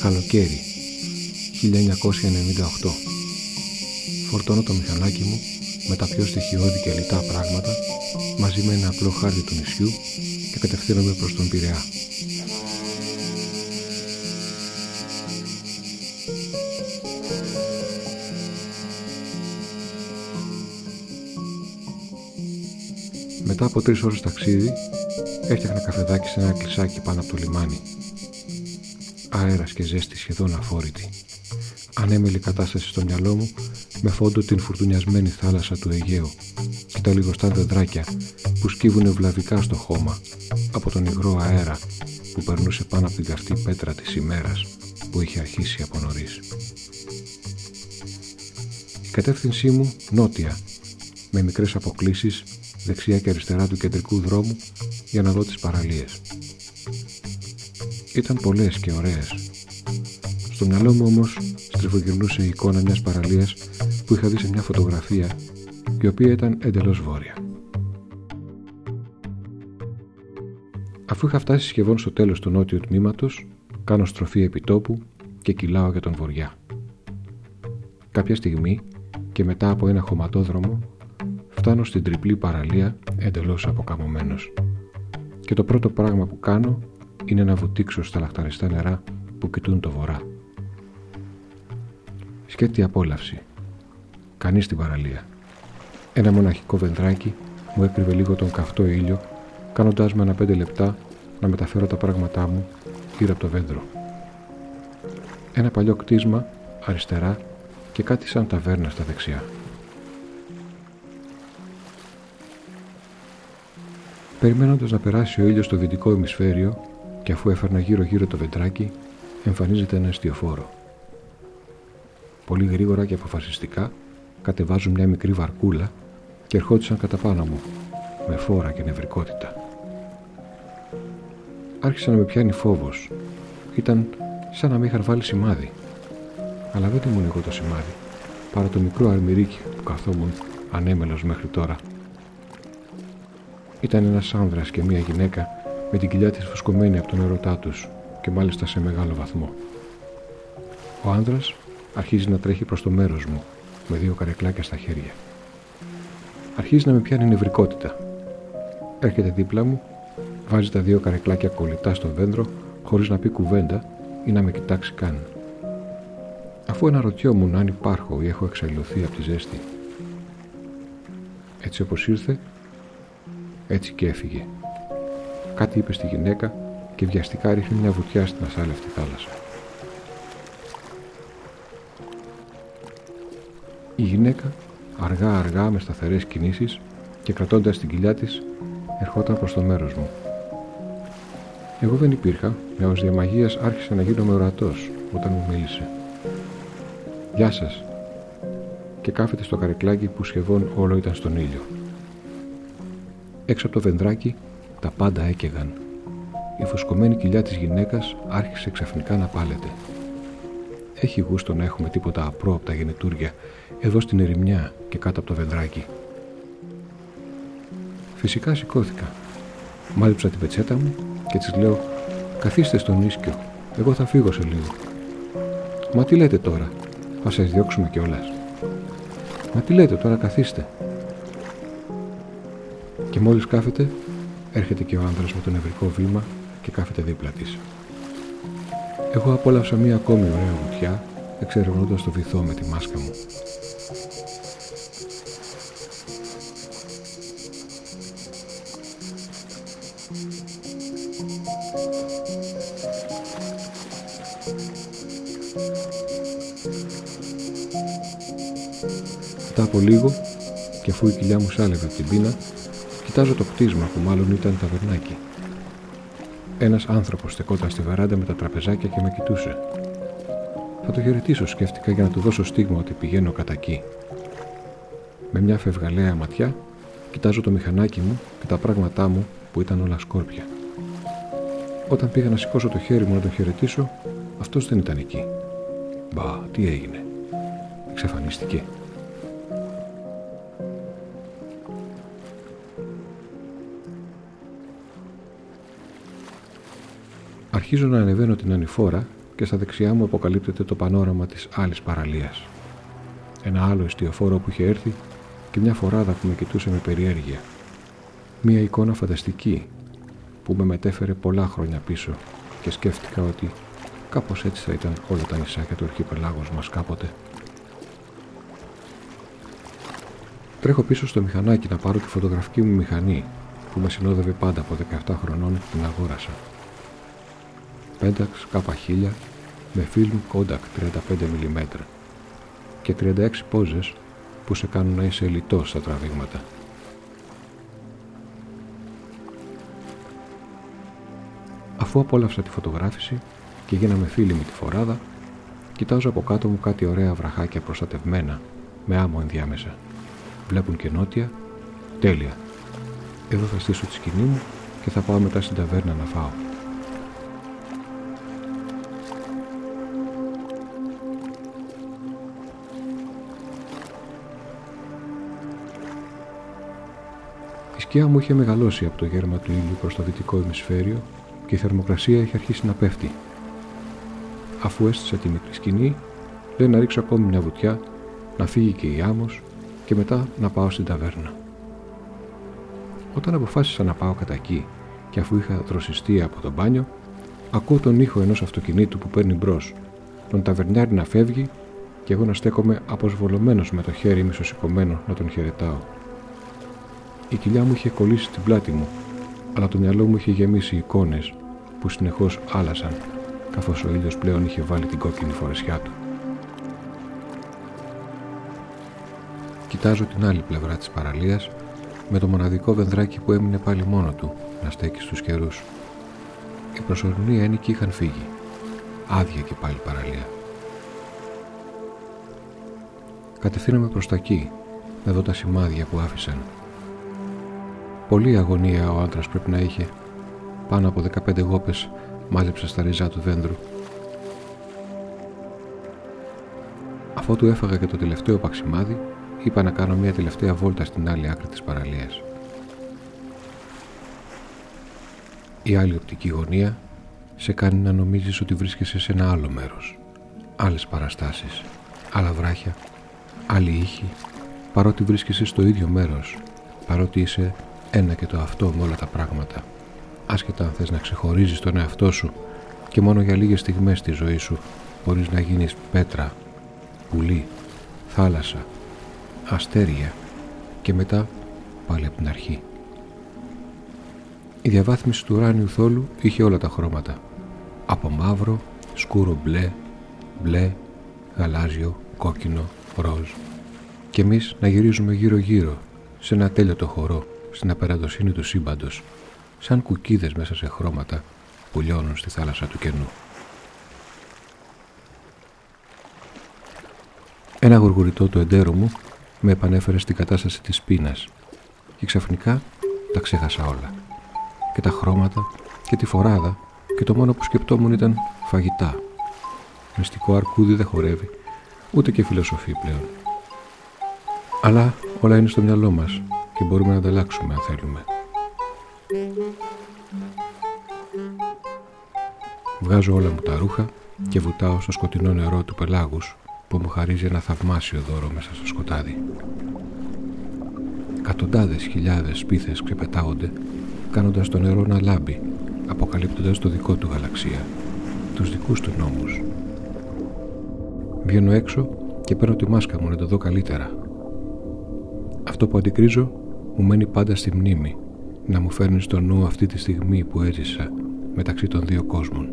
Καλοκαίρι 1998 Φορτώνω το μηχανάκι μου με τα πιο στοιχειώδη και λιτά πράγματα μαζί με ένα απλό χάρτη του νησιού και κατευθύνομαι προς τον Πειραιά. Μετά από τρεις ώρες ταξίδι έφτιαχνα καφεδάκι σε ένα κλεισάκι πάνω από το λιμάνι. Αέρας και ζέστη σχεδόν αφόρητη. Ανέμελη κατάσταση στο μυαλό μου με φόντο την φουρτουνιασμένη θάλασσα του Αιγαίου και τα λιγοστά δεντράκια που σκύβουν βλαβικά στο χώμα από τον υγρό αέρα που περνούσε πάνω από την καυτή πέτρα της ημέρας που είχε αρχίσει από νωρίς. Η κατεύθυνσή μου νότια με μικρές αποκλίσεις δεξιά και αριστερά του κεντρικού δρόμου για να δω τις παραλίες. Ήταν πολλές και ωραίες. Στο μυαλό μου όμως στριφογυρνούσε η εικόνα μιας παραλίας που είχα δει σε μια φωτογραφία η οποία ήταν εντελώς βόρεια. Αφού είχα φτάσει σχεδόν στο τέλος του νότιου τμήματος, κάνω στροφή επιτόπου και κυλάω για τον βοριά. Κάποια στιγμή και μετά από ένα χωματόδρομο φτάνω στην τριπλή παραλία εντελώς αποκαμωμένος. Και το πρώτο πράγμα που κάνω είναι να βουτήξω στα λαχταριστά νερά που κοιτούν το βορρά. Σκέτη απόλαυση. Κανείς στην παραλία. Ένα μοναχικό βεντράκι μου έκρυβε λίγο τον καυτό ήλιο, κάνοντάς με ένα πέντε λεπτά να μεταφέρω τα πράγματά μου γύρω από το βέντρο. Ένα παλιό κτίσμα αριστερά και κάτι σαν ταβέρνα στα δεξιά. Περιμένοντας να περάσει ο ήλιος στο δυτικό ημισφαίριο και αφού έφερνα γύρω-γύρω το βεντράκι, εμφανίζεται ένα αστιοφόρο. Πολύ γρήγορα και αποφασιστικά κατεβάζουν μια μικρή βαρκούλα και ερχόντουσαν κατά πάνω μου, με φόρα και νευρικότητα. Άρχισε να με πιάνει φόβος. Ήταν σαν να με είχαν βάλει σημάδι. Αλλά δεν ήμουν εγώ το σημάδι, παρά το μικρό αρμυρίκι που καθόμουν ανέμελος μέχρι τώρα. Ήταν ένας άνδρας και μια γυναίκα με την κοιλιά της φουσκωμένη από τον ερωτά τους και μάλιστα σε μεγάλο βαθμό. Ο άνδρας αρχίζει να τρέχει προς το μέρος μου με δύο καρεκλάκια στα χέρια. Αρχίζει να με πιάνει νευρικότητα. Έρχεται δίπλα μου, βάζει τα δύο καρεκλάκια κολλητά στο δέντρο χωρίς να πει κουβέντα ή να με κοιτάξει καν. Αφού αναρωτιόμουν αν υπάρχω ή έχω εξαλληωθεί από τη ζέστη. Έτσι όπως ήρθε, έτσι και έφυγε. Κάτι είπε στη γυναίκα και βιαστικά ρίχνει μια βουτιά στην ασάλευτη θάλασσα. Η γυναίκα αργά αργά με σταθερές κινήσεις και κρατώντας την κοιλιά της ερχόταν προς το μέρος μου. Εγώ δεν υπήρχα, με ως διαμαγείας άρχισε να γίνομαι ορατός όταν μου μίλησε. «Γεια σας» και κάθεται στο καρεκλάκι που σχεδόν όλο ήταν στον ήλιο. Έξω από το βεντράκι τα πάντα έκαιγαν. Η φουσκωμένη κοιλιά της γυναίκας άρχισε ξαφνικά να πάλεται. Έχει γούστο να έχουμε τίποτα απρό από τα γεννητούρια εδώ στην ερημιά και κάτω από το βεντράκι. Φυσικά σηκώθηκα. Μάλιψα την πετσέτα μου και της λέω «Καθίστε στον ίσκιο, εγώ θα φύγω σε λίγο». «Μα τι λέτε τώρα, θα σας διώξουμε κιόλας. «Μα τι λέτε τώρα, καθίστε». Και μόλις κάθεται, έρχεται και ο άνδρας με το νευρικό βήμα και κάθεται δίπλα της. Εγώ απόλαυσα μία ακόμη ωραία βουτιά, εξερευνώντας το βυθό με τη μάσκα μου. Μετά από λίγο, και αφού η κοιλιά μου σάλευε από την πείνα, κοιτάζω το κτίσμα που μάλλον ήταν ταβερνάκι. Ένας άνθρωπος στεκόταν στη βαράντα με τα τραπεζάκια και με κοιτούσε. Θα το χαιρετήσω, σκέφτηκα για να του δώσω στίγμα ότι πηγαίνω κατά εκεί. Με μια φευγαλαία ματιά, κοιτάζω το μηχανάκι μου και τα πράγματά μου που ήταν όλα σκόρπια. Όταν πήγα να σηκώσω το χέρι μου να τον χαιρετήσω, αυτός δεν ήταν εκεί. Μπα, τι έγινε. Εξαφανίστηκε. Αρχίζω να ανεβαίνω την ανηφόρα και στα δεξιά μου αποκαλύπτεται το πανόραμα της άλλης παραλίας. Ένα άλλο εστιοφόρο που είχε έρθει και μια φοράδα που με κοιτούσε με περιέργεια. Μια εικόνα φανταστική που με μετέφερε πολλά χρόνια πίσω και σκέφτηκα ότι κάπως έτσι θα ήταν όλα τα νησάκια του αρχιπελάγους μας κάποτε. Τρέχω πίσω στο μηχανάκι να πάρω τη φωτογραφική μου μηχανή που με συνόδευε πάντα από 17 χρονών και την αγόρασα. Pentax K1000 με film Kodak 35mm και 36 πόζες που σε κάνουν να είσαι ελιτός στα τραβήγματα. Αφού απόλαυσα τη φωτογράφηση και γίναμε φίλοι με τη φοράδα, κοιτάζω από κάτω μου κάτι ωραία βραχάκια προστατευμένα, με άμμο ενδιάμεσα. Βλέπουν και νότια. Τέλεια. Εδώ θα στήσω τη σκηνή μου και θα πάω μετά στην ταβέρνα να φάω. Σκιά μου είχε μεγαλώσει από το γέρμα του ήλιου προς το δυτικό ημισφαίριο και η θερμοκρασία είχε αρχίσει να πέφτει. Αφού έστησα τη μικρή σκηνή, λέει να ρίξω ακόμη μια βουτιά, να φύγει και η άμμος και μετά να πάω στην ταβέρνα. Όταν αποφάσισα να πάω κατά εκεί και αφού είχα δροσιστεί από το μπάνιο, ακούω τον ήχο ενός αυτοκινήτου που παίρνει μπρος, τον ταβερνιάρι να φεύγει και εγώ να στέκομαι αποσβολωμένος με το χέρι μισοσηκωμένο να τον χαιρετάω. Η κοιλιά μου είχε κολλήσει στην πλάτη μου, αλλά το μυαλό μου είχε γεμίσει εικόνες που συνεχώς άλλασαν, καθώς ο ήλιος πλέον είχε βάλει την κόκκινη φορεσιά του. Κοιτάζω την άλλη πλευρά της παραλίας με το μοναδικό βενδράκι που έμεινε πάλι μόνο του να στέκει στους καιρούς. Οι προσωρινοί ένικοι είχαν φύγει. Άδεια και πάλι παραλία. Κατευθύναμε προς τα εκεί, με δω τα σημάδια που άφησαν. Πολύ αγωνία ο άντρας πρέπει να είχε. Πάνω από 15 γόπες μάζεψε στα ριζά του δέντρου. Αφού του έφαγα και το τελευταίο παξιμάδι, είπα να κάνω μια τελευταία βόλτα στην άλλη άκρη της παραλίας. Η άλλη οπτική γωνία σε κάνει να νομίζεις ότι βρίσκεσαι σε ένα άλλο μέρος. Άλλες παραστάσεις, άλλα βράχια, άλλη ήχη, παρότι βρίσκεσαι στο ίδιο μέρος, παρότι είσαι ένα και το αυτό με όλα τα πράγματα. Άσχετα αν θες να ξεχωρίζεις τον εαυτό σου και μόνο για λίγες στιγμές στη ζωή σου μπορείς να γίνεις πέτρα, πουλί, θάλασσα, αστέρια και μετά πάλι από την αρχή. Η διαβάθμιση του ουράνιου θόλου είχε όλα τα χρώματα. Από μαύρο, σκούρο μπλε, μπλε, γαλάζιο, κόκκινο, ροζ. Και εμείς να γυρίζουμε γύρω-γύρω σε ένα τέλειο χορό στην απεραντοσύνη του σύμπαντος, σαν κουκίδες μέσα σε χρώματα που λιώνουν στη θάλασσα του κενού. Ένα γουργουριτό του εντέρου μου με επανέφερε στην κατάσταση της πείνας και ξαφνικά τα ξέχασα όλα. Και τα χρώματα και τη φοράδα και το μόνο που σκεπτόμουν ήταν φαγητά. Μυστικό αρκούδι δεν χορεύει, ούτε και φιλοσοφεί πλέον. Αλλά όλα είναι στο μυαλό μας και μπορούμε να ανταλλάξουμε αν θέλουμε. Βγάζω όλα μου τα ρούχα και βουτάω στο σκοτεινό νερό του πελάγους που μου χαρίζει ένα θαυμάσιο δώρο μέσα στο σκοτάδι. Εκατοντάδες χιλιάδες σπίθες ξεπετάγονται κάνοντας το νερό να λάμπει αποκαλύπτοντας το δικό του γαλαξία τους δικούς του νόμους. Βγαίνω έξω και παίρνω τη μάσκα μου να το δω καλύτερα. Αυτό που αντικρίζω μου μένει πάντα στη μνήμη να μου φέρνεις στο νου αυτή τη στιγμή που έζησα μεταξύ των δύο κόσμων.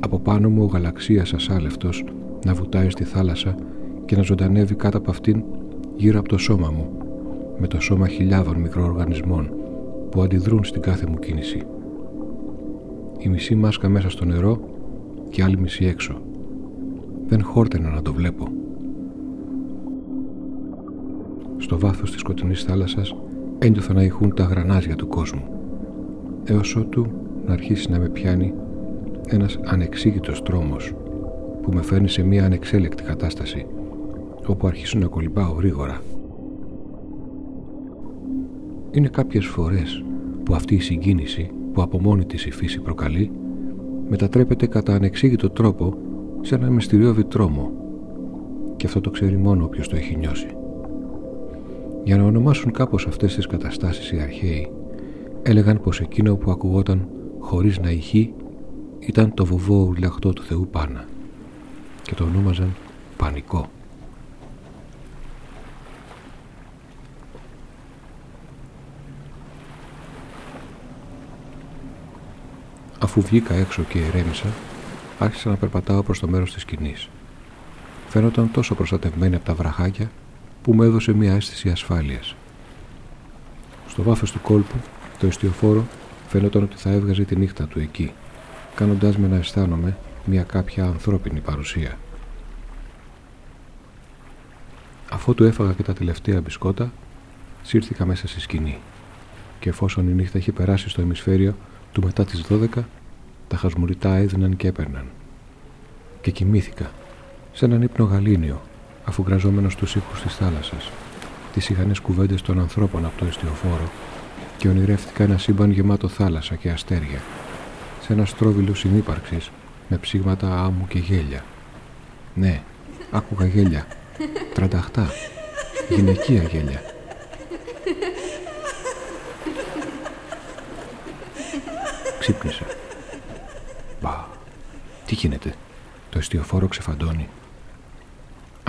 Από πάνω μου ο γαλαξίας ασάλευτος να βουτάει στη θάλασσα και να ζωντανεύει κάτω από αυτήν γύρω από το σώμα μου με το σώμα χιλιάδων μικροοργανισμών που αντιδρούν στην κάθε μου κίνηση. Η μισή μάσκα μέσα στο νερό και άλλη μισή έξω. Δεν χόρτενα να το βλέπω. Στο βάθος της σκοτεινής θάλασσας ένιωθα να ηχούν τα γρανάζια του κόσμου έως ότου να αρχίσει να με πιάνει ένας ανεξήγητος τρόμος που με φέρνει σε μια ανεξέλεκτη κατάσταση όπου αρχίσω να κολυμπάω γρήγορα. Είναι κάποιες φορές που αυτή η συγκίνηση που από μόνη της η φύση προκαλεί μετατρέπεται κατά ανεξήγητο τρόπο σε ένα μυστηριώδη τρόμο και αυτό το ξέρει μόνο όποιος το έχει νιώσει. Για να ονομάσουν κάπως αυτές τις καταστάσεις οι αρχαίοι έλεγαν πως εκείνο που ακουγόταν χωρίς να ηχεί ήταν το βοβό ουρλιαχτό του Θεού Πάνα και το ονόμαζαν πανικό. Αφού βγήκα έξω και ηρέμησα, άρχισα να περπατάω προς το μέρος της σκηνής. Φαίνονταν τόσο προστατευμένη από τα βραχάκια που μου έδωσε μια αίσθηση ασφάλειας. Στο βάθος του κόλπου, το εστιοφόρο φαίνονταν ότι θα έβγαζε τη νύχτα του εκεί, κάνοντάς με να αισθάνομαι μια κάποια ανθρώπινη παρουσία. Αφού του έφαγα και τα τελευταία μπισκότα, σύρθηκα μέσα στη σκηνή και εφόσον η νύχτα είχε περάσει στο ημισφαίριο του μετά τις 12, τα χασμουριτά έδιναν και έπαιρναν. Και κοιμήθηκα, σε έναν ύπνο γαλήνιο, αφού γραζόμενος στους ήχους της θάλασσας, τις ηχανές κουβέντες των ανθρώπων από το εστιοφόρο και ονειρεύτηκα ένα σύμπαν γεμάτο θάλασσα και αστέρια, σε ένα στρόβιλο συνύπαρξης με ψήγματα άμμου και γέλια. Ναι, άκουγα γέλια, τρανταχτά, γυναικεία γέλια. Ξύπνησα. Μπα, τι γίνεται, το εστιοφόρο ξεφαντώνει.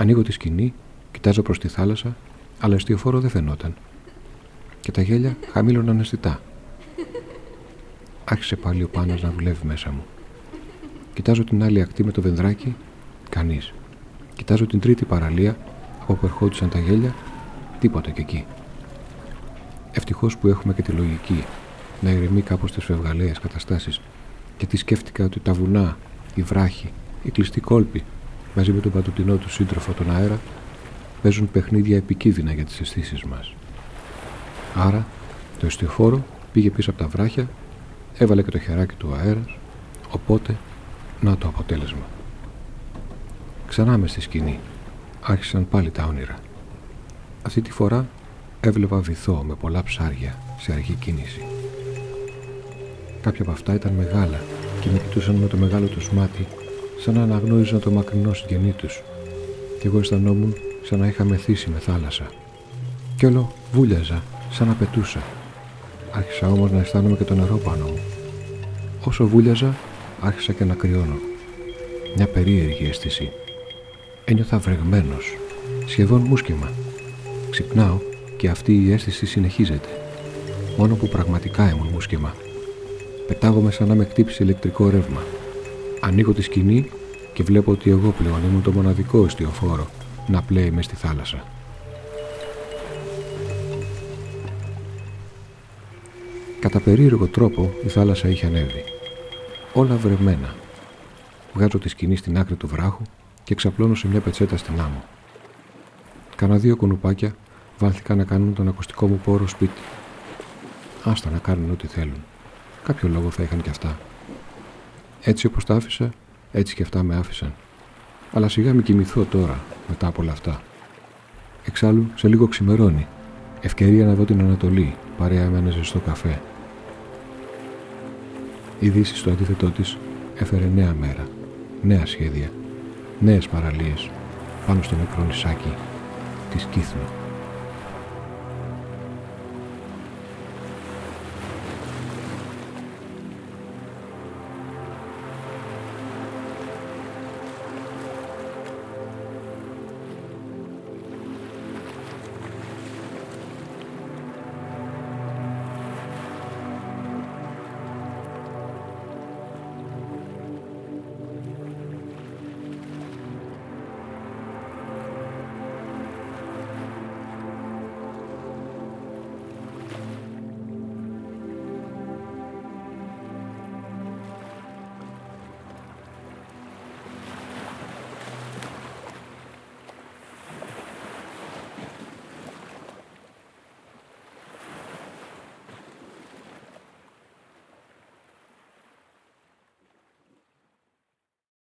Ανοίγω τη σκηνή, κοιτάζω προς τη θάλασσα, αλλά εστιοφόρο δεν φαινόταν. Και τα γέλια χαμήλωναν αισθητά. Άρχισε πάλι ο Πάνας να δουλεύει μέσα μου. Κοιτάζω την άλλη ακτή με το βενδράκι, κανείς. Κοιτάζω την τρίτη παραλία, από όπου ερχόντουσαν τα γέλια, τίποτα και εκεί. Ευτυχώς που έχουμε και τη λογική να ηρεμεί κάπως τις φευγαλαίες καταστάσεις, γιατί σκέφτηκα ότι τα βουνά, η βράχη, οι κλειστοί κόλποι, μαζί με τον παντοτινό του σύντροφο τον αέρα, παίζουν παιχνίδια επικίνδυνα για τις αισθήσεις μας. Άρα, το εστιοφόρο πήγε πίσω από τα βράχια, έβαλε και το χεράκι του αέρας, οπότε να το αποτέλεσμα. Ξανά μες στη σκηνή. Άρχισαν πάλι τα όνειρα. Αυτή τη φορά έβλεπα βυθό με πολλά ψάρια σε αργή κίνηση. Κάποια από αυτά ήταν μεγάλα και με κοιτούσαν με το μεγάλο τους μάτι σαν να αναγνώριζαν το μακρινό συγγενή τους και εγώ αισθανόμουν σαν να είχα μεθύσει με θάλασσα. Κι όλο βούλιαζα σαν να πετούσα. Άρχισα όμως να αισθάνομαι και το νερό πάνω μου. Όσο βούλιαζα άρχισα και να κρυώνω. Μια περίεργη αίσθηση. Ένιωθα βρεγμένος, σχεδόν μουσκεμα. Ξυπνάω και αυτή η αίσθηση συνεχίζεται. Μόνο που πραγματικά ήμουν μουσκεμα. Πετάγομαι σαν να με χτύπησε ηλεκτρικό ρεύμα. Ανοίγω τη σκηνή και βλέπω ότι εγώ πλέον ήμουν το μοναδικό εστιοφόρο να πλέει μες στη θάλασσα. Κατά περίεργο τρόπο η θάλασσα είχε ανέβει. Όλα βρεμένα. Βγάζω τη σκηνή στην άκρη του βράχου και ξαπλώνω σε μια πετσέτα στην άμμο. Κάνα δύο κουνουπάκια βάλθηκαν να κάνουν τον ακουστικό μου πόρο σπίτι. Άστα να κάνουν ό,τι θέλουν. Κάποιο λόγο θα είχαν κι αυτά. Έτσι όπως τα άφησα, έτσι και αυτά με άφησαν. Αλλά σιγά μη κοιμηθώ τώρα, μετά από όλα αυτά. Εξάλλου, σε λίγο ξημερώνει. Ευκαιρία να δω την Ανατολή, παρέα με ένα ζεστό καφέ. Η Δύση στο αντίθετό της έφερε νέα μέρα, νέα σχέδια, νέες παραλίες πάνω στο μικρό νησάκι της Κύθνου.